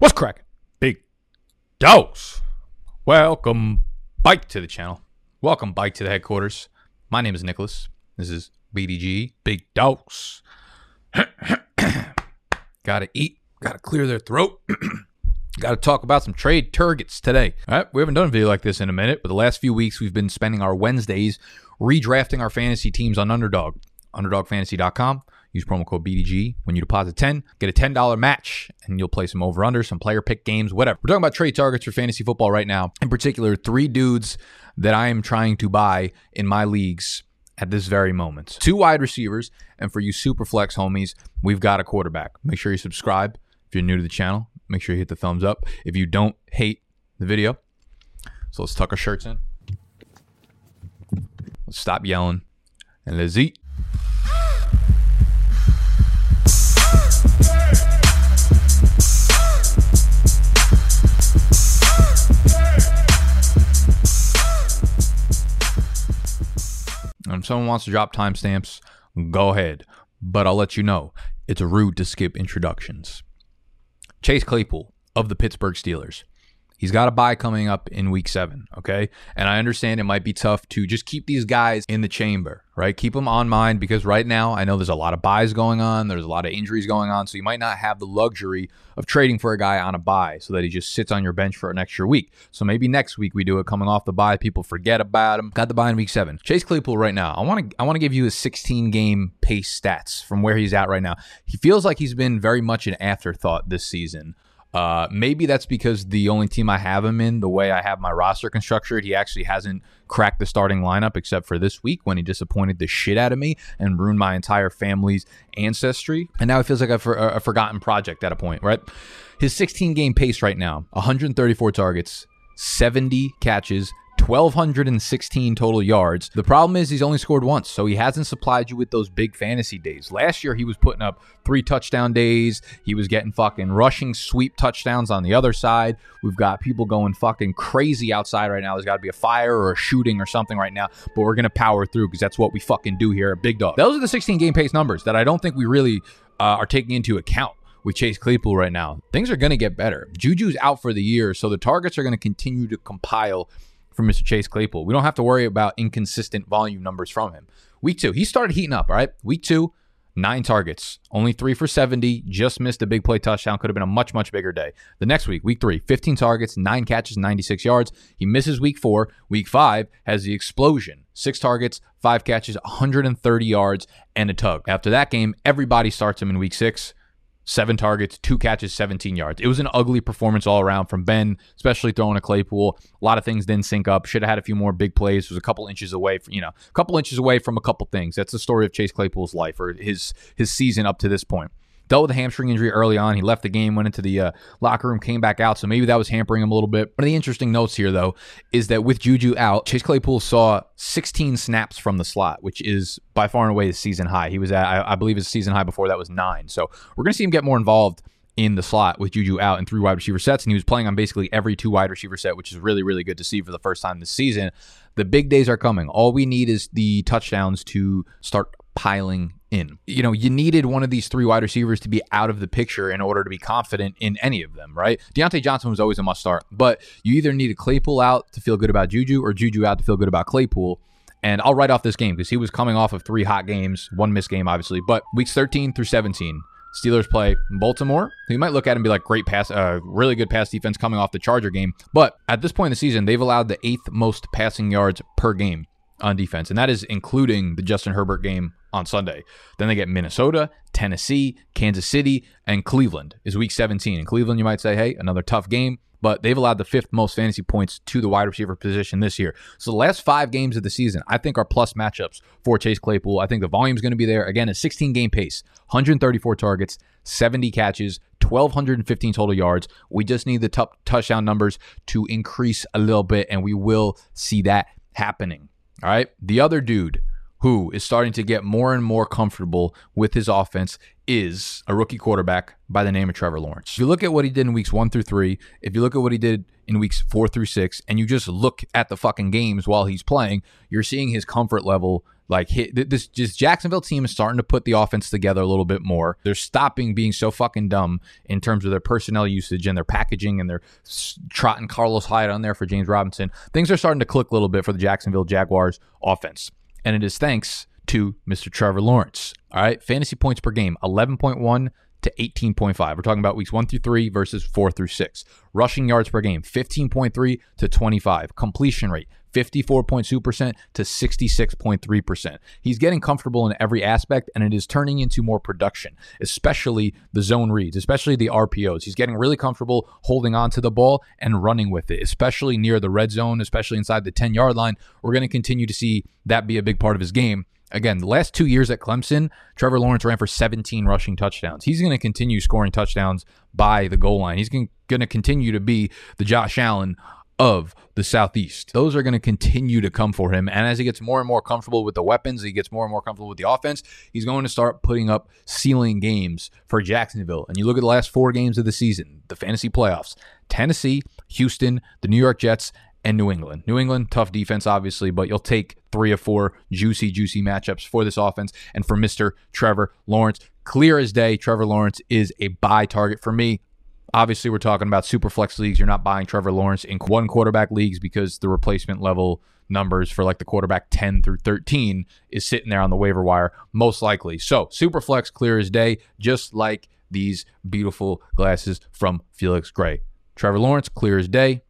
What's cracking? Big dogs. Welcome bike to the channel. Welcome bike to the headquarters. My name is Nicholas. This is BDG. Big Dogs. gotta eat. Gotta clear their throat. gotta talk about some trade targets today. All right, we haven't done a video like this in a minute, but the last few weeks we've been spending our Wednesdays redrafting our fantasy teams on Underdog. UnderdogFantasy.com. Use promo code BDG when you deposit 10. Get a $10 match and you'll play some over under, some player pick games, whatever. We're talking about trade targets for fantasy football right now. In particular, three dudes that I am trying to buy in my leagues at this very moment. Two wide receivers, and for you super flex homies, we've got a quarterback. Make sure you subscribe if you're new to the channel. Make sure you hit the thumbs up if you don't hate the video. So let's tuck our shirts in. Let's stop yelling and let's eat. And if someone wants to drop timestamps, go ahead. But I'll let you know it's rude to skip introductions. Chase Claypool of the Pittsburgh Steelers. He's got a bye coming up in week seven, okay? And I understand it might be tough to just keep these guys in the chamber, right? Keep them on mind because right now I know there's a lot of byes going on, there's a lot of injuries going on, so you might not have the luxury of trading for a guy on a bye so that he just sits on your bench for an extra week. So maybe next week we do it coming off the bye, people forget about him. Got the bye in week seven. Chase Claypool right now. I want to I want to give you his 16 game pace stats from where he's at right now. He feels like he's been very much an afterthought this season. Uh, maybe that's because the only team I have him in, the way I have my roster constructed, he actually hasn't cracked the starting lineup except for this week when he disappointed the shit out of me and ruined my entire family's ancestry. And now it feels like a, a forgotten project at a point, right? His 16 game pace right now 134 targets, 70 catches, 1,216 total yards. The problem is he's only scored once, so he hasn't supplied you with those big fantasy days. Last year, he was putting up three touchdown days. He was getting fucking rushing sweep touchdowns on the other side. We've got people going fucking crazy outside right now. There's got to be a fire or a shooting or something right now, but we're going to power through because that's what we fucking do here at Big Dog. Those are the 16 game pace numbers that I don't think we really uh, are taking into account with Chase Claypool right now. Things are going to get better. Juju's out for the year, so the targets are going to continue to compile from Mr. Chase Claypool. We don't have to worry about inconsistent volume numbers from him. Week two, he started heating up, all right? Week two, nine targets, only three for 70, just missed a big play touchdown. Could have been a much, much bigger day. The next week, week three, 15 targets, nine catches, 96 yards. He misses week four. Week five has the explosion six targets, five catches, 130 yards, and a tug. After that game, everybody starts him in week six seven targets, two catches, 17 yards. It was an ugly performance all around from Ben, especially throwing a Claypool. A lot of things didn't sync up. Should have had a few more big plays. Was a couple inches away from, you know, a couple inches away from a couple things. That's the story of Chase Claypool's life or his his season up to this point dealt with a hamstring injury early on. He left the game, went into the uh, locker room, came back out. So maybe that was hampering him a little bit. One of the interesting notes here, though, is that with Juju out, Chase Claypool saw 16 snaps from the slot, which is by far and away his season high. He was at, I, I believe his season high before that was nine. So we're going to see him get more involved in the slot with Juju out and three wide receiver sets, and he was playing on basically every two wide receiver set, which is really, really good to see for the first time this season. The big days are coming. All we need is the touchdowns to start piling in. You know, you needed one of these three wide receivers to be out of the picture in order to be confident in any of them, right? Diontae Johnson was always a must start, but you either needed Claypool out to feel good about Juju or Juju out to feel good about Claypool. And I'll write off this game because he was coming off of three hot games, one missed game, obviously, but weeks 13 through 17. Steelers play Baltimore. You might look at and be like, great pass, uh, really good pass defense coming off the Charger game. But at this point in the season, they've allowed the eighth most passing yards per game on defense, and that is including the Justin Herbert game on Sunday. Then they get Minnesota, Tennessee, Kansas City, and Cleveland is week 17. In Cleveland, you might say, hey, another tough game, but they've allowed the fifth most fantasy points to the wide receiver position this year. So the last five games of the season, I think are plus matchups for Chase Claypool. I think the volume is going to be there. Again, a 16 game pace, 134 targets, 70 catches, 1,215 total yards. We just need the t- touchdown numbers to increase a little bit, and we will see that happening. All right. The other dude who is starting to get more and more comfortable with his offense is a rookie quarterback by the name of Trevor Lawrence. If you look at what he did in weeks one through three, if you look at what he did in weeks four through six, and you just look at the fucking games while he's playing, you're seeing his comfort level Like this just Jacksonville team is starting to put the offense together a little bit more. They're stopping being so fucking dumb in terms of their personnel usage and their packaging and their trotting Carlos Hyde on there for James Robinson. Things are starting to click a little bit for the Jacksonville Jaguars offense. And it is thanks to Mr. Trevor Lawrence. All right, fantasy points per game 11.1 to 18.5. We're talking about weeks 1 through 3 versus 4 through 6. Rushing yards per game 15.3 to 25. Completion rate 54.2% to 66.3%. He's getting comfortable in every aspect and it is turning into more production, especially the zone reads, especially the RPOs. He's getting really comfortable holding on to the ball and running with it, especially near the red zone, especially inside the 10 yard line. We're going to continue to see that be a big part of his game. Again, the last two years at Clemson, Trevor Lawrence ran for 17 rushing touchdowns. He's going to continue scoring touchdowns by the goal line. He's going to continue to be the Josh Allen of the Southeast. Those are going to continue to come for him. And as he gets more and more comfortable with the weapons, he gets more and more comfortable with the offense, he's going to start putting up ceiling games for Jacksonville. And you look at the last four games of the season, the fantasy playoffs Tennessee, Houston, the New York Jets, and New England. New England, tough defense, obviously, but you'll take three or four juicy, juicy matchups for this offense and for Mr. Trevor Lawrence. Clear as day, Trevor Lawrence is a buy target for me. Obviously, we're talking about super flex leagues. You're not buying Trevor Lawrence in one quarterback leagues because the replacement level numbers for like the quarterback 10 through 13 is sitting there on the waiver wire, most likely. So, super flex, clear as day, just like these beautiful glasses from Felix Gray. Trevor Lawrence, clear as day.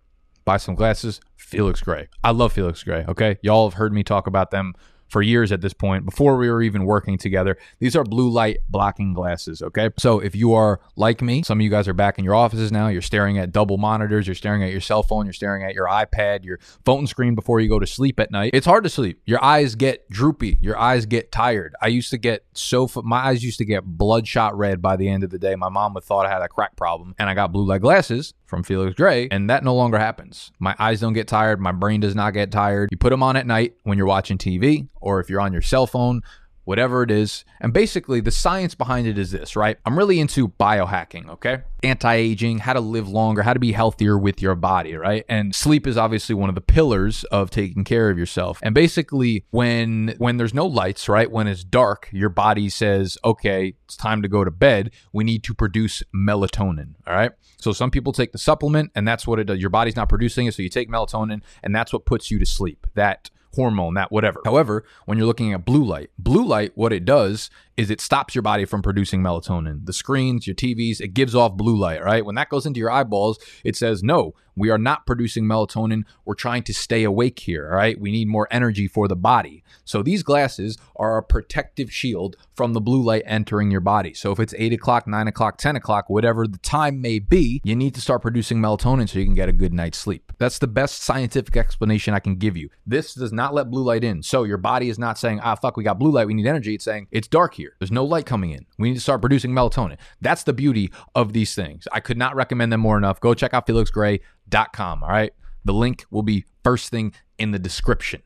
Buy some glasses, Felix Gray. I love Felix Gray. Okay. Y'all have heard me talk about them for years at this point, before we were even working together. These are blue light blocking glasses, okay? So if you are like me, some of you guys are back in your offices now, you're staring at double monitors, you're staring at your cell phone, you're staring at your iPad, your phone screen before you go to sleep at night. It's hard to sleep. Your eyes get droopy, your eyes get tired. I used to get so my eyes used to get bloodshot red by the end of the day. My mom would thought I had a crack problem, and I got blue light glasses from Felix Gray, and that no longer happens. My eyes don't get tired, my brain does not get tired. You put them on at night when you're watching TV or if you're on your cell phone whatever it is. And basically, the science behind it is this, right? I'm really into biohacking, okay? Anti aging, how to live longer, how to be healthier with your body, right? And sleep is obviously one of the pillars of taking care of yourself. And basically, when when there's no lights, right? When it's dark, your body says, okay, it's time to go to bed. We need to produce melatonin, all right? So some people take the supplement, and that's what it does. Your body's not producing it, so you take melatonin, and that's what puts you to sleep. That hormone, that whatever. However, when you're looking at blue light, blue light, what it does is it stops your body from producing melatonin. The screens, your TVs, it gives off blue light, right? When that goes into your eyeballs, it says, no, we are not producing melatonin. We're trying to stay awake here, right? We need more energy for the body. So these glasses are a protective shield from the blue light entering your body. So if it's 8 o'clock, 9 o'clock, 10 o'clock, whatever the time may be, you need to start producing melatonin so you can get a good night's sleep. That's the best scientific explanation I can give you. This does not let blue light in. So your body is not saying, ah, fuck, we got blue light, we need energy. It's saying, it's dark here. There's no light coming in. We need to start producing melatonin. That's the beauty of these things. I could not recommend them more enough. Go check out felixgray.com. All right. The link will be first thing in the description.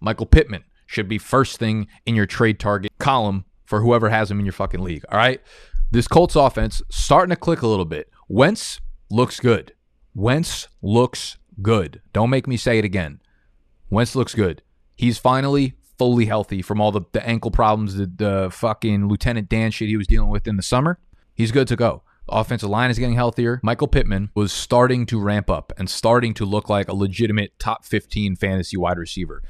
Michael Pittman should be first thing in your trade target column for whoever has him in your fucking league. All right. This Colts offense starting to click a little bit. Wentz looks good. Wentz looks good. Don't make me say it again. Wentz looks good. He's finally fully healthy from all the, the ankle problems, the, the fucking Lieutenant Dan shit he was dealing with in the summer. He's good to go. offensive line is getting healthier. Michael Pittman was starting to ramp up and starting to look like a legitimate top 15 fantasy wide receiver.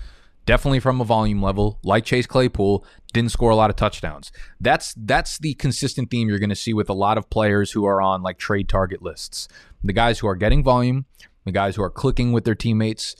Definitely from a volume level, like Chase Claypool, didn't score a lot of touchdowns. That's that's the consistent theme you're going to see with a lot of players who are on like trade target lists. The guys who are getting volume, the guys who are clicking with their teammates,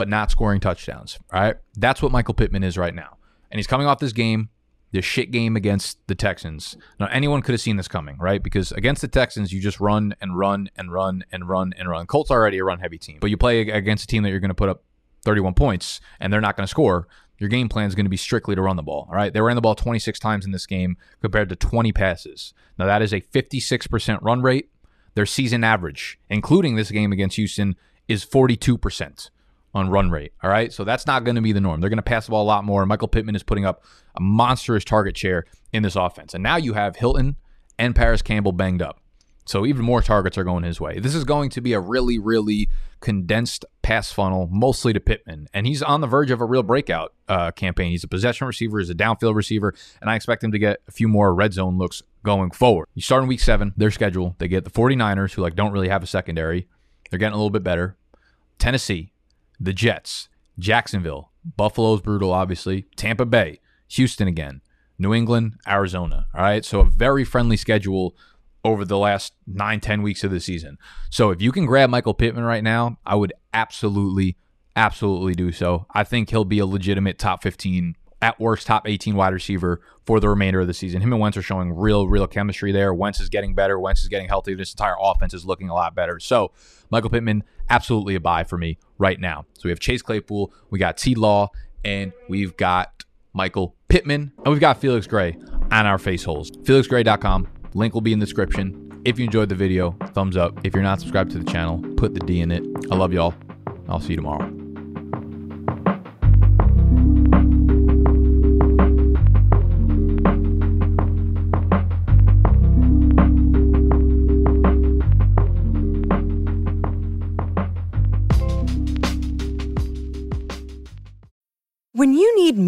but not scoring touchdowns. Right. That's what Michael Pittman is right now. And he's coming off this game, this shit game against the Texans. Now, anyone could have seen this coming, right? Because against the Texans, you just run and run and run and run and run. Colts already a run heavy team, but you play against a team that you're going to put up 31 points and they're not going to score. Your game plan is going to be strictly to run the ball. All right. They ran the ball 26 times in this game compared to 20 passes. Now, that is a 56% run rate. Their season average, including this game against Houston, is 42% on run rate. All right. So that's not going to be the norm. They're going to pass the ball a lot more. Michael Pittman is putting up a monstrous target share in this offense. And now you have Hilton and Parris Campbell banged up. So even more targets are going his way. This is going to be a really, really condensed pass funnel, mostly to Pittman. And he's on the verge of a real breakout uh, campaign. He's a possession receiver, he's a downfield receiver, and I expect him to get a few more red zone looks going forward. You start in week seven, their schedule. They get the 49ers, who like don't really have a secondary. They're getting a little bit better. Tennessee, the Jets, Jacksonville, Buffalo's brutal, obviously. Tampa Bay, Houston again, New England, Arizona. All right. So a very friendly schedule over the last nine, 10 weeks of the season. So if you can grab Michael Pittman right now, I would absolutely, absolutely do so. I think he'll be a legitimate top 15, at worst, top 18 wide receiver for the remainder of the season. Him and Wentz are showing real, real chemistry there. Wentz is getting better. Wentz is getting healthy. This entire offense is looking a lot better. So Michael Pittman, absolutely a buy for me right now. So we have Chase Claypool, we got T Law, and we've got Michael Pittman, and we've got Felix Gray on our face holes. FelixGray.com. Link will be in the description. If you enjoyed the video, thumbs up. If you're not subscribed to the channel, put the D in it. I love y'all. I'll see you tomorrow.